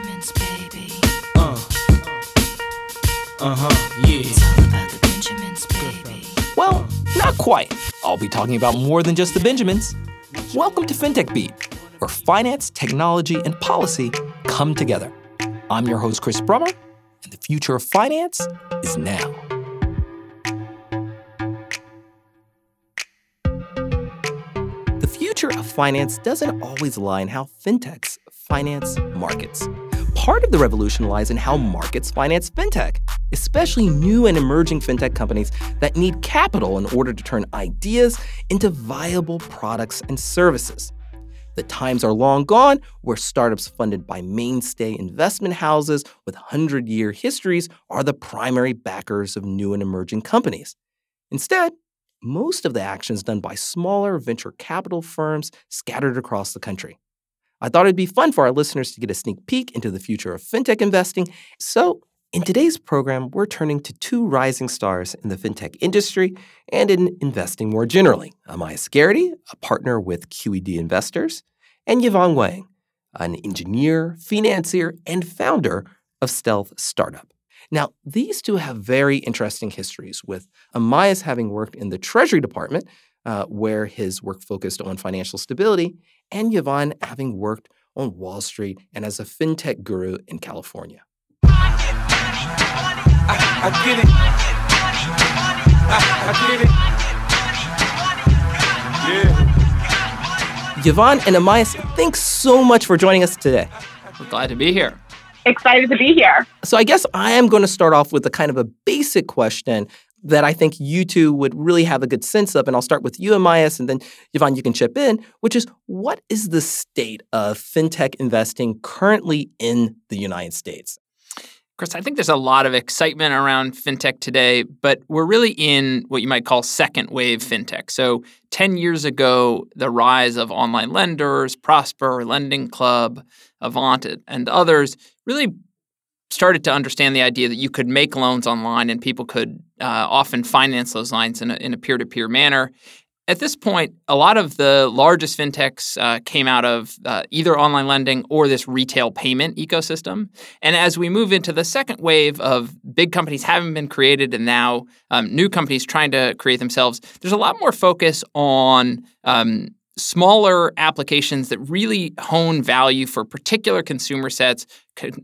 Benjamins, baby. Uh. Uh huh, yeah. It's all about the Benjamins, baby. Well, not quite. I'll be talking about more than just the Benjamins. Welcome to FinTech Beat, where finance, technology, and policy come together. I'm your host, Chris Brummer, and the future of finance is now. The future of finance doesn't always lie in how fintechs finance markets. Part of the revolution lies in how markets finance fintech, especially new and emerging fintech companies that need capital in order to turn ideas into viable products and services. The times are long gone where startups funded by mainstay investment houses with 100 year histories are the primary backers of new and emerging companies. Instead, most of the action is done by smaller venture capital firms scattered across the country. I thought it'd be fun for our listeners to get a sneak peek into the future of fintech investing. So, in today's program, we're turning to two rising stars in the fintech industry and in investing more generally Amias Gerety, a partner with QED Investors, and Yvonne Wang, an engineer, financier, and founder of Stealth Startup. Now, these two have very interesting histories, with Amias having worked in the Treasury Department, uh, where his work focused on financial stability, and Yvonne having worked on Wall Street and as a fintech guru in California. I, I get it. I, I get it. Yeah. Yvonne and Amias, thanks so much for joining us today. We're glad to be here. excited to be here. So, I guess I am going to start off with a kind of a basic question that I think you two would really have a good sense of. And I'll start with you, Amias, and then Yvonne, you can chip in, which is what is the state of fintech investing currently in the United States? Chris, I think there's a lot of excitement around fintech today, but we're really in what you might call second wave fintech. So, 10 years ago, the rise of online lenders, Prosper, Lending Club, Avant, and others really started to understand the idea that you could make loans online and people could uh, often finance those lines in a, in a peer-to-peer manner. At this point, a lot of the largest fintechs uh, came out of uh, either online lending or this retail payment ecosystem. And as we move into the second wave of big companies having been created and now um, new companies trying to create themselves, there's a lot more focus on um, smaller applications that really hone value for particular consumer sets,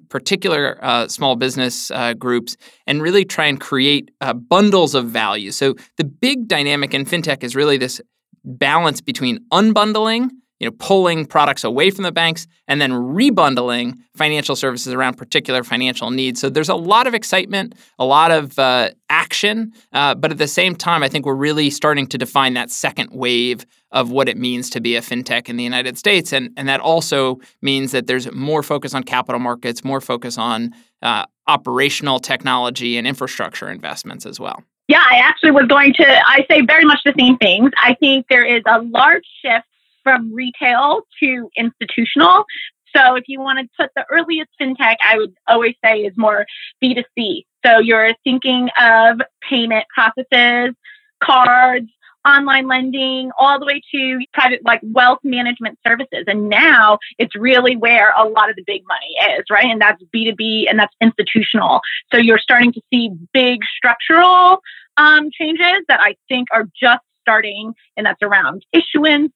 particular uh, small business uh, groups, and really try and create uh, bundles of value. So the big dynamic in fintech is really this balance between unbundling you know, pulling products away from the banks and then rebundling financial services around particular financial needs. So there's a lot of excitement, a lot of uh, action, uh, but at the same time, I think we're really starting to define that second wave of what it means to be a fintech in the United States, and and that also means that there's more focus on capital markets, more focus on uh, operational technology and infrastructure investments as well. Yeah, I actually was going to, I say very much the same things. I think there is a large shift from retail to institutional. So if you want to put the earliest fintech, I would always say is more B2C. So you're thinking of payment processes, cards, online lending, all the way to private like wealth management services. And now it's really where a lot of the big money is, right? And that's B2B and that's institutional. So you're starting to see big structural um, changes that I think are just starting, and that's around issuance,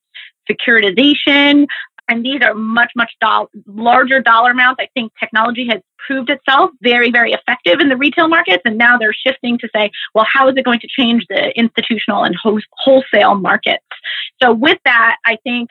securitization. And these are much, much larger dollar amounts. I think technology has proved itself very, very effective in the retail markets. And now they're shifting to say, well, how is it going to change the institutional and ho- wholesale markets? So, with that, I think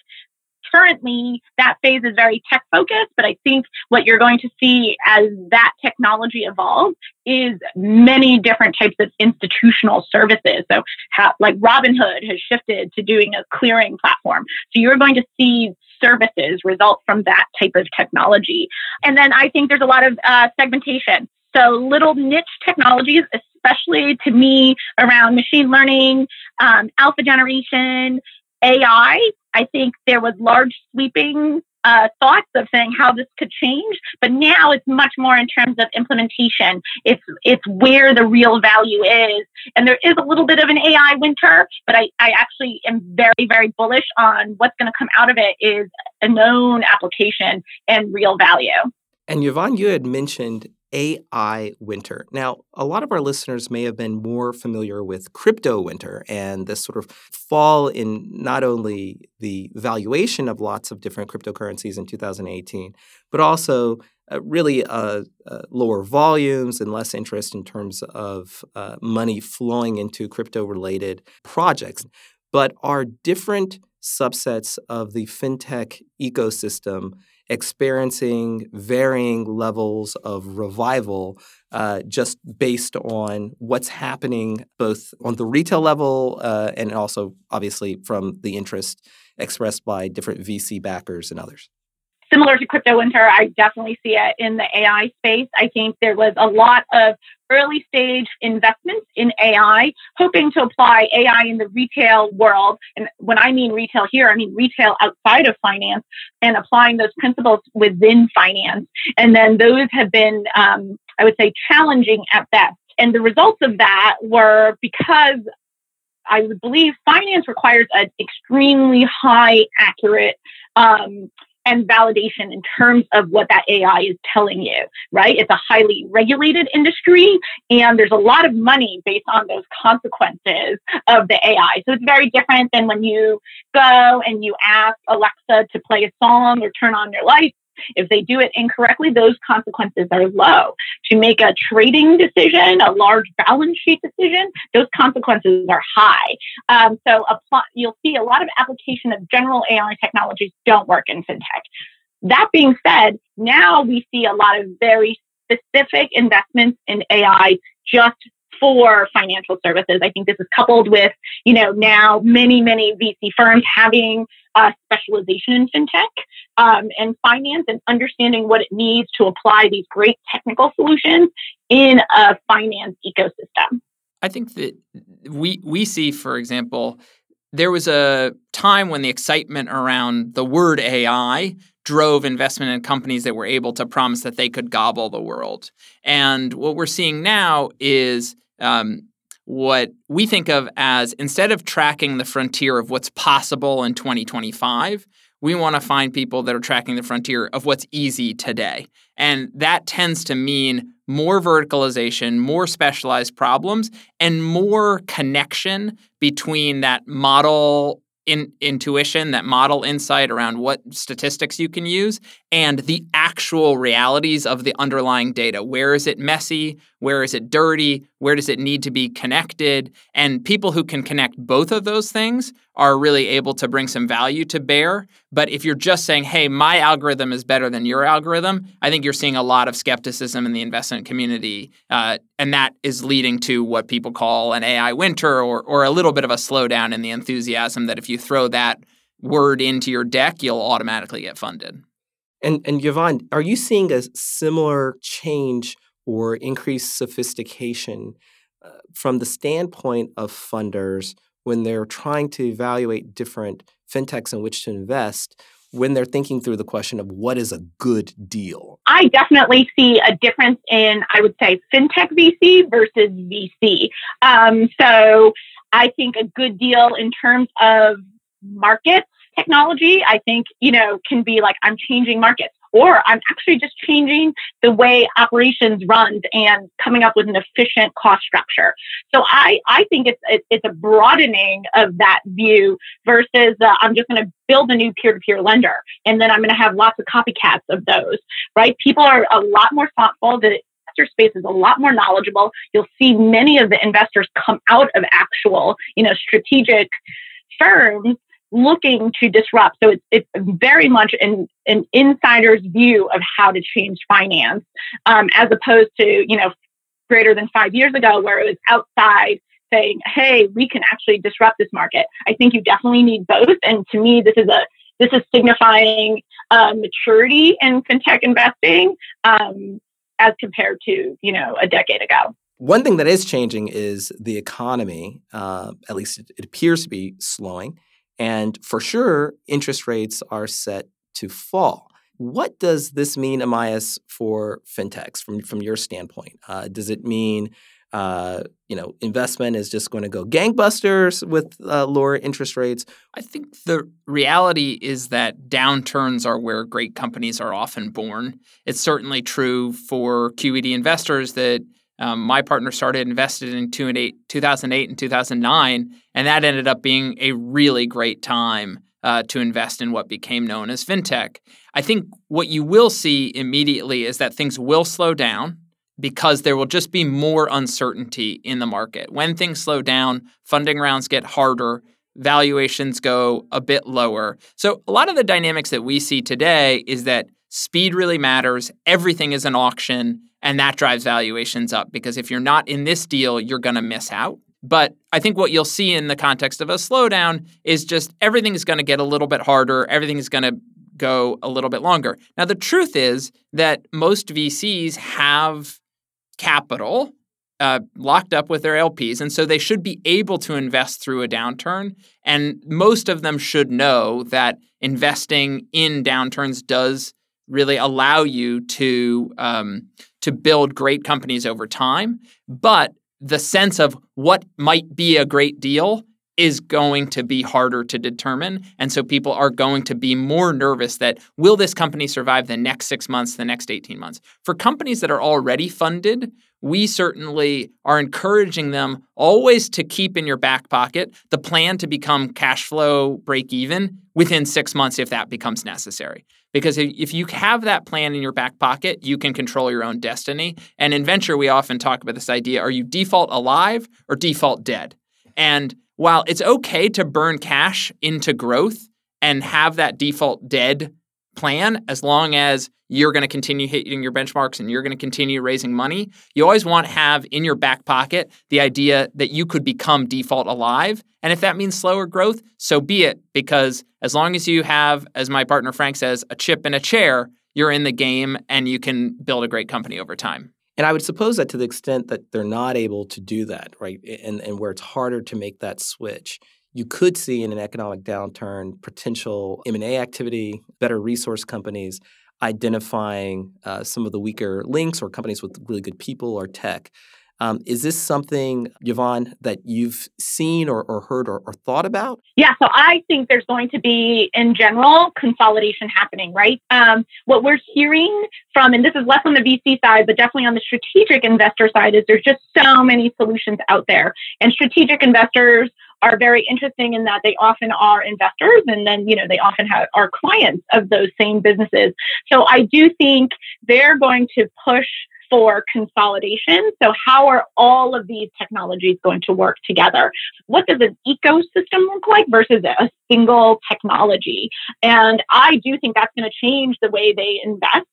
currently that phase is very tech focused, but I think what you're going to see as that technology evolves is many different types of institutional services. So, how, like Robinhood has shifted to doing a clearing platform. So, you're going to see services result from that type of technology. And then I think there's a lot of uh, segmentation. So, little niche technologies, especially to me around machine learning, um, alpha generation, AI, I think there was large sweeping uh, thoughts of saying how this could change, but now it's much more in terms of implementation. It's it's where the real value is, and there is a little bit of an AI winter, but I, I actually am very very bullish on what's going to come out of it is a known application and real value. And Yvonne, you had mentioned AI winter. Now, a lot of our listeners may have been more familiar with crypto winter and this sort of fall in not only the valuation of lots of different cryptocurrencies in 2018, but also uh, really uh, uh, lower volumes and less interest in terms of uh, money flowing into crypto related projects. But are different subsets of the fintech ecosystem experiencing varying levels of revival uh, just based on what's happening both on the retail level uh, and also obviously from the interest expressed by different VC backers and others similar to crypto winter, I definitely see it in the AI space. I think there was a lot of early stage investments in AI, hoping to apply AI in the retail world. And when I mean retail here, I mean retail outside of finance and applying those principles within finance. And then those have been, um, I would say, challenging at best. And the results of that were because I would believe finance requires an extremely high accurate um, and validation in terms of what that AI is telling you, right? It's a highly regulated industry and there's a lot of money based on those consequences of the AI. So it's very different than when you go and you ask Alexa to play a song or turn on your lights if they do it incorrectly, those consequences are low. To make a trading decision, a large balance sheet decision, those consequences are high. Um, so you'll see a lot of application of general AI technologies don't work in fintech. That being said, now we see a lot of very specific investments in AI just for financial services. I think this is coupled with, you know, now many, many VC firms having a specialization in fintech um, and finance and understanding what it needs to apply these great technical solutions in a finance ecosystem. I think that we we see, for example, there was a time when the excitement around the word AI drove investment in companies that were able to promise that they could gobble the world. And what we're seeing now is um, what we think of as instead of tracking the frontier of what's possible in 2025, we want to find people that are tracking the frontier of what's easy today. And that tends to mean more verticalization, more specialized problems, and more connection between that model in, intuition, that model insight around what statistics you can use, and the actual realities of the underlying data. Where is it messy? Where is it dirty? Where does it need to be connected? And people who can connect both of those things are really able to bring some value to bear. But if you're just saying, hey, my algorithm is better than your algorithm, I think you're seeing a lot of skepticism in the investment community. Uh, and that is leading to what people call an AI winter or, or a little bit of a slowdown in the enthusiasm that if you throw that word into your deck, you'll automatically get funded. And, and Yvonne, are you seeing a similar change or increased sophistication uh, from the standpoint of funders when they're trying to evaluate different fintechs in which to invest? when they're thinking through the question of what is a good deal? I definitely see a difference in, I would say, fintech VC versus VC. Um, so I think a good deal in terms of markets technology, I think, you know, can be like, I'm changing markets or I'm actually just changing the way operations runs and coming up with an efficient cost structure. So I, I think it's, it's a broadening of that view versus uh, I'm just going to build a new peer-to-peer lender and then I'm going to have lots of copycats of those, right? People are a lot more thoughtful. The investor space is a lot more knowledgeable. You'll see many of the investors come out of actual, you know, strategic firms looking to disrupt. So it's, it's very much an, an insider's view of how to change finance, um, as opposed to, you know, greater than five years ago where it was outside saying, hey, we can actually disrupt this market. I think you definitely need both. And to me, this is a this is signifying uh, maturity in fintech investing um, as compared to you know a decade ago. One thing that is changing is the economy. Uh, at least it, it appears to be slowing. And for sure, interest rates are set to fall. What does this mean, Amias, for fintechs from, from your standpoint? Uh, does it mean uh, you know, investment is just going to go gangbusters with uh, lower interest rates. I think the reality is that downturns are where great companies are often born. It's certainly true for QED investors that um, my partner started invested in two and eight, 2008 and 2009, and that ended up being a really great time uh, to invest in what became known as fintech. I think what you will see immediately is that things will slow down because there will just be more uncertainty in the market. When things slow down, funding rounds get harder, valuations go a bit lower. So, a lot of the dynamics that we see today is that speed really matters, everything is an auction, and that drives valuations up because if you're not in this deal, you're going to miss out. But I think what you'll see in the context of a slowdown is just everything is going to get a little bit harder, everything is going to go a little bit longer. Now, the truth is that most VCs have capital uh, locked up with their LPs. And so they should be able to invest through a downturn. And most of them should know that investing in downturns does really allow you to um, to build great companies over time. But the sense of what might be a great deal is going to be harder to determine. And so people are going to be more nervous that will this company survive the next six months, the next 18 months? For companies that are already funded, we certainly are encouraging them always to keep in your back pocket the plan to become cash flow break even within six months if that becomes necessary. Because if you have that plan in your back pocket, you can control your own destiny. And in venture, we often talk about this idea are you default alive or default dead? And while it's okay to burn cash into growth and have that default dead plan as long as you're going to continue hitting your benchmarks and you're going to continue raising money, you always want to have in your back pocket the idea that you could become default alive. And if that means slower growth, so be it. Because as long as you have, as my partner Frank says, a chip in a chair, you're in the game and you can build a great company over time. And I would suppose that to the extent that they're not able to do that, right, and, and where it's harder to make that switch, you could see in an economic downturn potential M&A activity, better resource companies identifying uh, some of the weaker links or companies with really good people or tech um, is this something, Yvonne, that you've seen or, or heard or, or, thought about? Yeah, so I think there's going to be, in general, consolidation happening, right? Um, what we're hearing from, and this is less on the VC side, but definitely on the strategic investor side, is there's just so many solutions out there. And strategic investors are very interesting in that they often are investors and then you know they often have are clients of those same businesses so i do think they're going to push for consolidation. So, how are all of these technologies going to work together? What does an ecosystem look like versus a single technology? And I do think that's going to change the way they invest.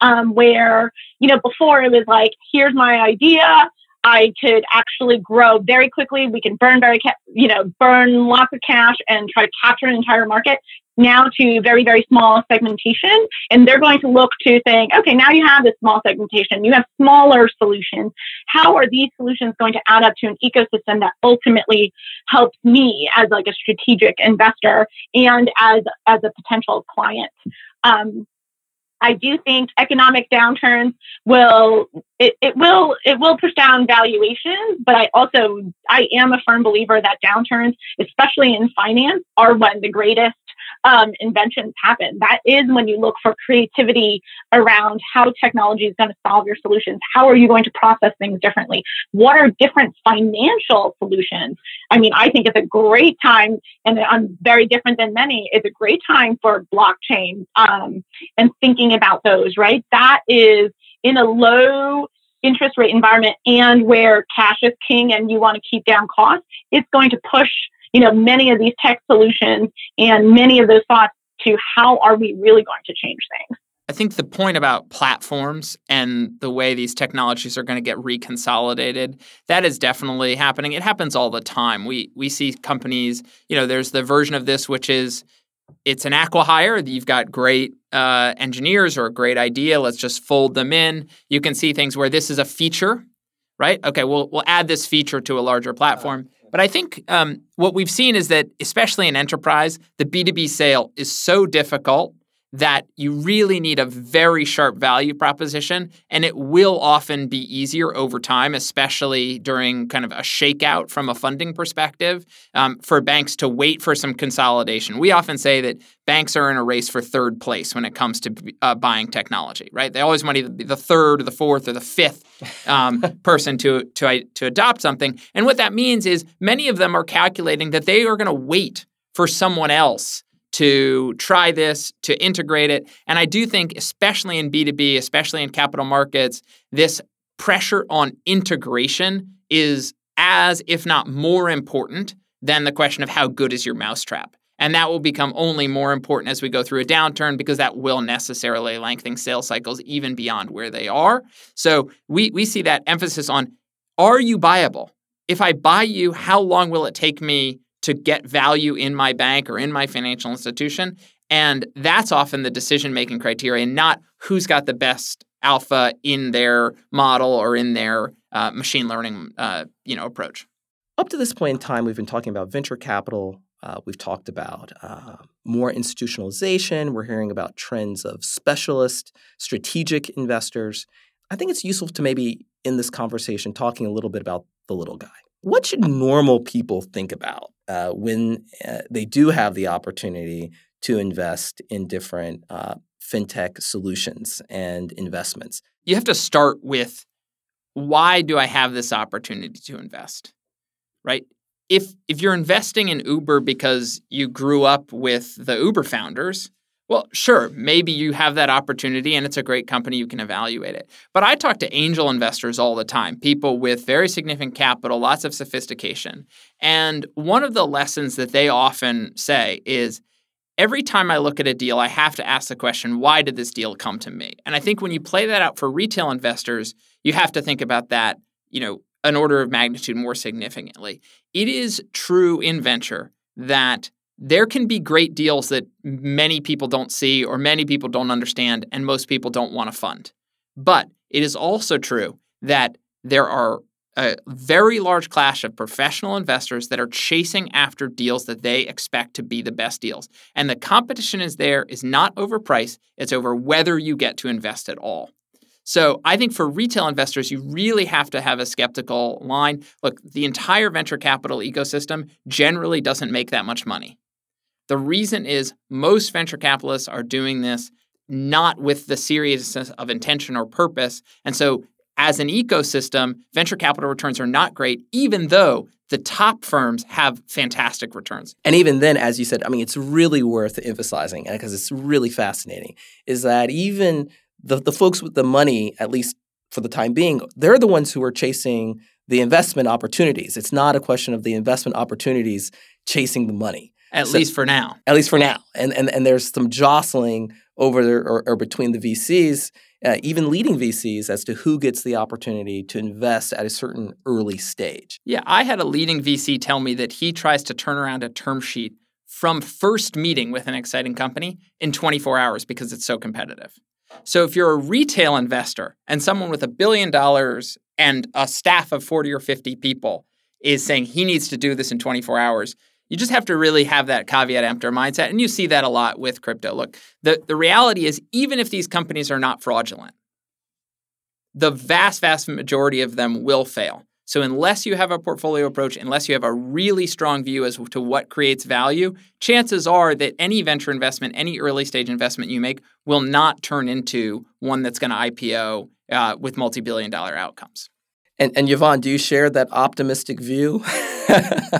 Um, where, you know, before it was like, here's my idea. I could actually grow very quickly. We can burn very, ca- you know, burn lots of cash and try to capture an entire market now to very, very small segmentation. And they're going to look to saying, okay, now you have this small segmentation, you have smaller solutions. How are these solutions going to add up to an ecosystem that ultimately helps me as like a strategic investor and as, as a potential client? Um, I do think economic downturns will it, it will it will push down valuations, but I also I am a firm believer that downturns, especially in finance, are when the greatest um, inventions happen. That is when you look for creativity around how technology is going to solve your solutions. How are you going to process things differently? What are different financial solutions? I mean, I think it's a great time, and I'm very different than many. It's a great time for blockchain um, and thinking about those. Right, that is in a low interest rate environment and where cash is king and you want to keep down costs, it's going to push you know, many of these tech solutions and many of those thoughts to how are we really going to change things. I think the point about platforms and the way these technologies are going to get reconsolidated, that is definitely happening. It happens all the time. We we see companies, you know, there's the version of this which is it's an acquihire. You've got great uh, engineers or a great idea. Let's just fold them in. You can see things where this is a feature, right? Okay, we'll we'll add this feature to a larger platform. But I think um, what we've seen is that, especially in enterprise, the B2B sale is so difficult that you really need a very sharp value proposition, and it will often be easier over time, especially during kind of a shakeout from a funding perspective, um, for banks to wait for some consolidation. We often say that banks are in a race for third place when it comes to uh, buying technology, right? They always want to be the third or the fourth or the fifth um, person to, to, to adopt something. And what that means is many of them are calculating that they are going to wait for someone else to try this, to integrate it. And I do think, especially in B2B, especially in capital markets, this pressure on integration is as, if not more important than the question of how good is your mousetrap. And that will become only more important as we go through a downturn because that will necessarily lengthen sales cycles even beyond where they are. So we, we see that emphasis on are you buyable? If I buy you, how long will it take me to get value in my bank or in my financial institution. And that's often the decision making criteria, not who's got the best alpha in their model or in their uh, machine learning uh, you know, approach. Up to this point in time, we've been talking about venture capital. Uh, we've talked about uh, more institutionalization. We're hearing about trends of specialist, strategic investors. I think it's useful to maybe in this conversation talking a little bit about the little guy. What should normal people think about uh, when uh, they do have the opportunity to invest in different uh, fintech solutions and investments? You have to start with why do I have this opportunity to invest? Right? If if you're investing in Uber because you grew up with the Uber founders, well, sure, maybe you have that opportunity and it's a great company, you can evaluate it. But I talk to angel investors all the time, people with very significant capital, lots of sophistication. And one of the lessons that they often say is every time I look at a deal, I have to ask the question, why did this deal come to me? And I think when you play that out for retail investors, you have to think about that, you know, an order of magnitude more significantly. It is true in venture that there can be great deals that many people don't see or many people don't understand and most people don't want to fund. But it is also true that there are a very large class of professional investors that are chasing after deals that they expect to be the best deals. And the competition is there is not over price, it's over whether you get to invest at all. So I think for retail investors, you really have to have a skeptical line. Look, the entire venture capital ecosystem generally doesn't make that much money. The reason is most venture capitalists are doing this not with the seriousness of intention or purpose. And so, as an ecosystem, venture capital returns are not great, even though the top firms have fantastic returns. And even then, as you said, I mean, it's really worth emphasizing because it's really fascinating is that even the, the folks with the money, at least for the time being, they're the ones who are chasing the investment opportunities. It's not a question of the investment opportunities chasing the money. At so, least for now. At least for now. And and and there's some jostling over or, or between the VCs, uh, even leading VCs, as to who gets the opportunity to invest at a certain early stage. Yeah, I had a leading VC tell me that he tries to turn around a term sheet from first meeting with an exciting company in 24 hours because it's so competitive. So if you're a retail investor and someone with a billion dollars and a staff of 40 or 50 people is saying he needs to do this in 24 hours, you just have to really have that caveat emptor mindset. And you see that a lot with crypto. Look, the, the reality is, even if these companies are not fraudulent, the vast, vast majority of them will fail. So, unless you have a portfolio approach, unless you have a really strong view as to what creates value, chances are that any venture investment, any early stage investment you make will not turn into one that's going to IPO uh, with multi billion dollar outcomes. And, and Yvonne, do you share that optimistic view? so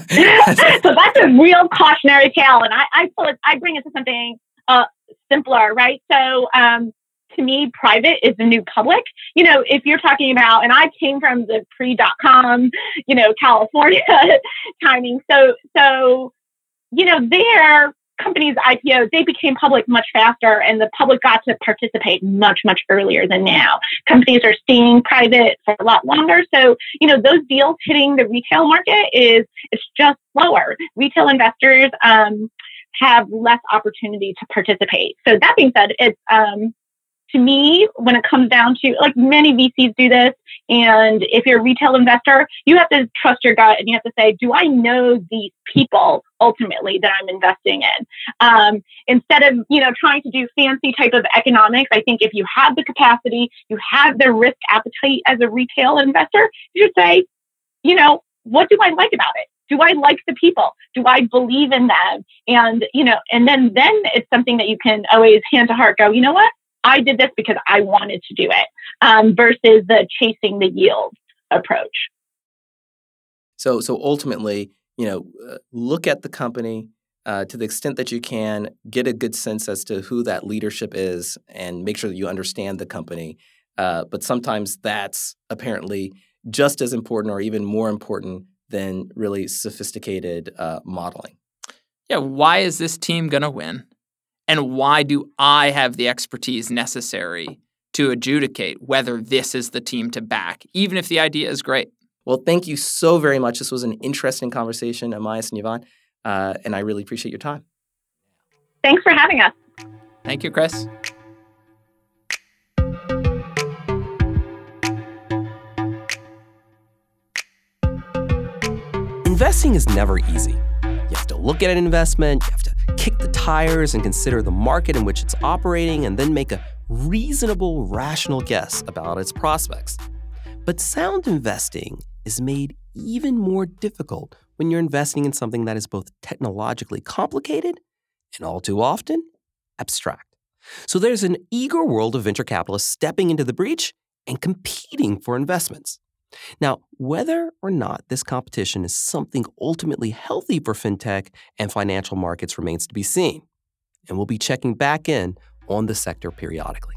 that's a real cautionary tale, and I I, pull it, I bring it to something uh, simpler, right? So um, to me, private is the new public. You know, if you're talking about, and I came from the pre dot com, you know, California timing. So so you know, there companies IPO, they became public much faster and the public got to participate much, much earlier than now. Companies are staying private for a lot longer. So, you know, those deals hitting the retail market is it's just slower. Retail investors um, have less opportunity to participate. So that being said, it's um, to me, when it comes down to like many VCs do this, And if you're a retail investor, you have to trust your gut and you have to say, do I know these people ultimately that I'm investing in? Um, instead of, you know, trying to do fancy type of economics, I think if you have the capacity, you have the risk appetite as a retail investor, you should say, you know, what do I like about it? Do I like the people? Do I believe in them? And, you know, and then, then it's something that you can always hand to heart go, you know what? I did this because I wanted to do it um, versus the chasing the yield approach. So, so ultimately, you know, uh, look at the company uh, to the extent that you can, get a good sense as to who that leadership is, and make sure that you understand the company. Uh, but sometimes that's apparently just as important, or even more important, than really sophisticated uh, modeling. Yeah, why is this team going to win? And why do I have the expertise necessary to adjudicate whether this is the team to back, even if the idea is great? Well, thank you so very much. This was an interesting conversation, Amias and Yvonne, uh, and I really appreciate your time. Thanks for having us. Thank you, Chris. Investing is never easy. You have to look at an investment, you have to kick the tires and consider the market in which it's operating, and then make a reasonable, rational guess about its prospects. But sound investing is made even more difficult when you're investing in something that is both technologically complicated and all too often abstract. So there's an eager world of venture capitalists stepping into the breach and competing for investments. Now, whether or not this competition is something ultimately healthy for fintech and financial markets remains to be seen. And we'll be checking back in on the sector periodically.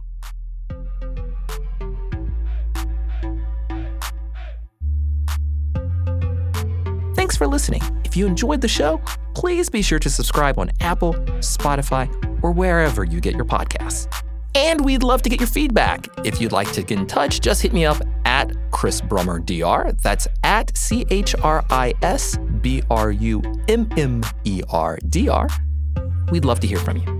Thanks for listening. If you enjoyed the show, please be sure to subscribe on Apple, Spotify, or wherever you get your podcasts. And we'd love to get your feedback. If you'd like to get in touch, just hit me up at Chris Brummer DR. That's at C H R I S B R U M M E R D R. We'd love to hear from you.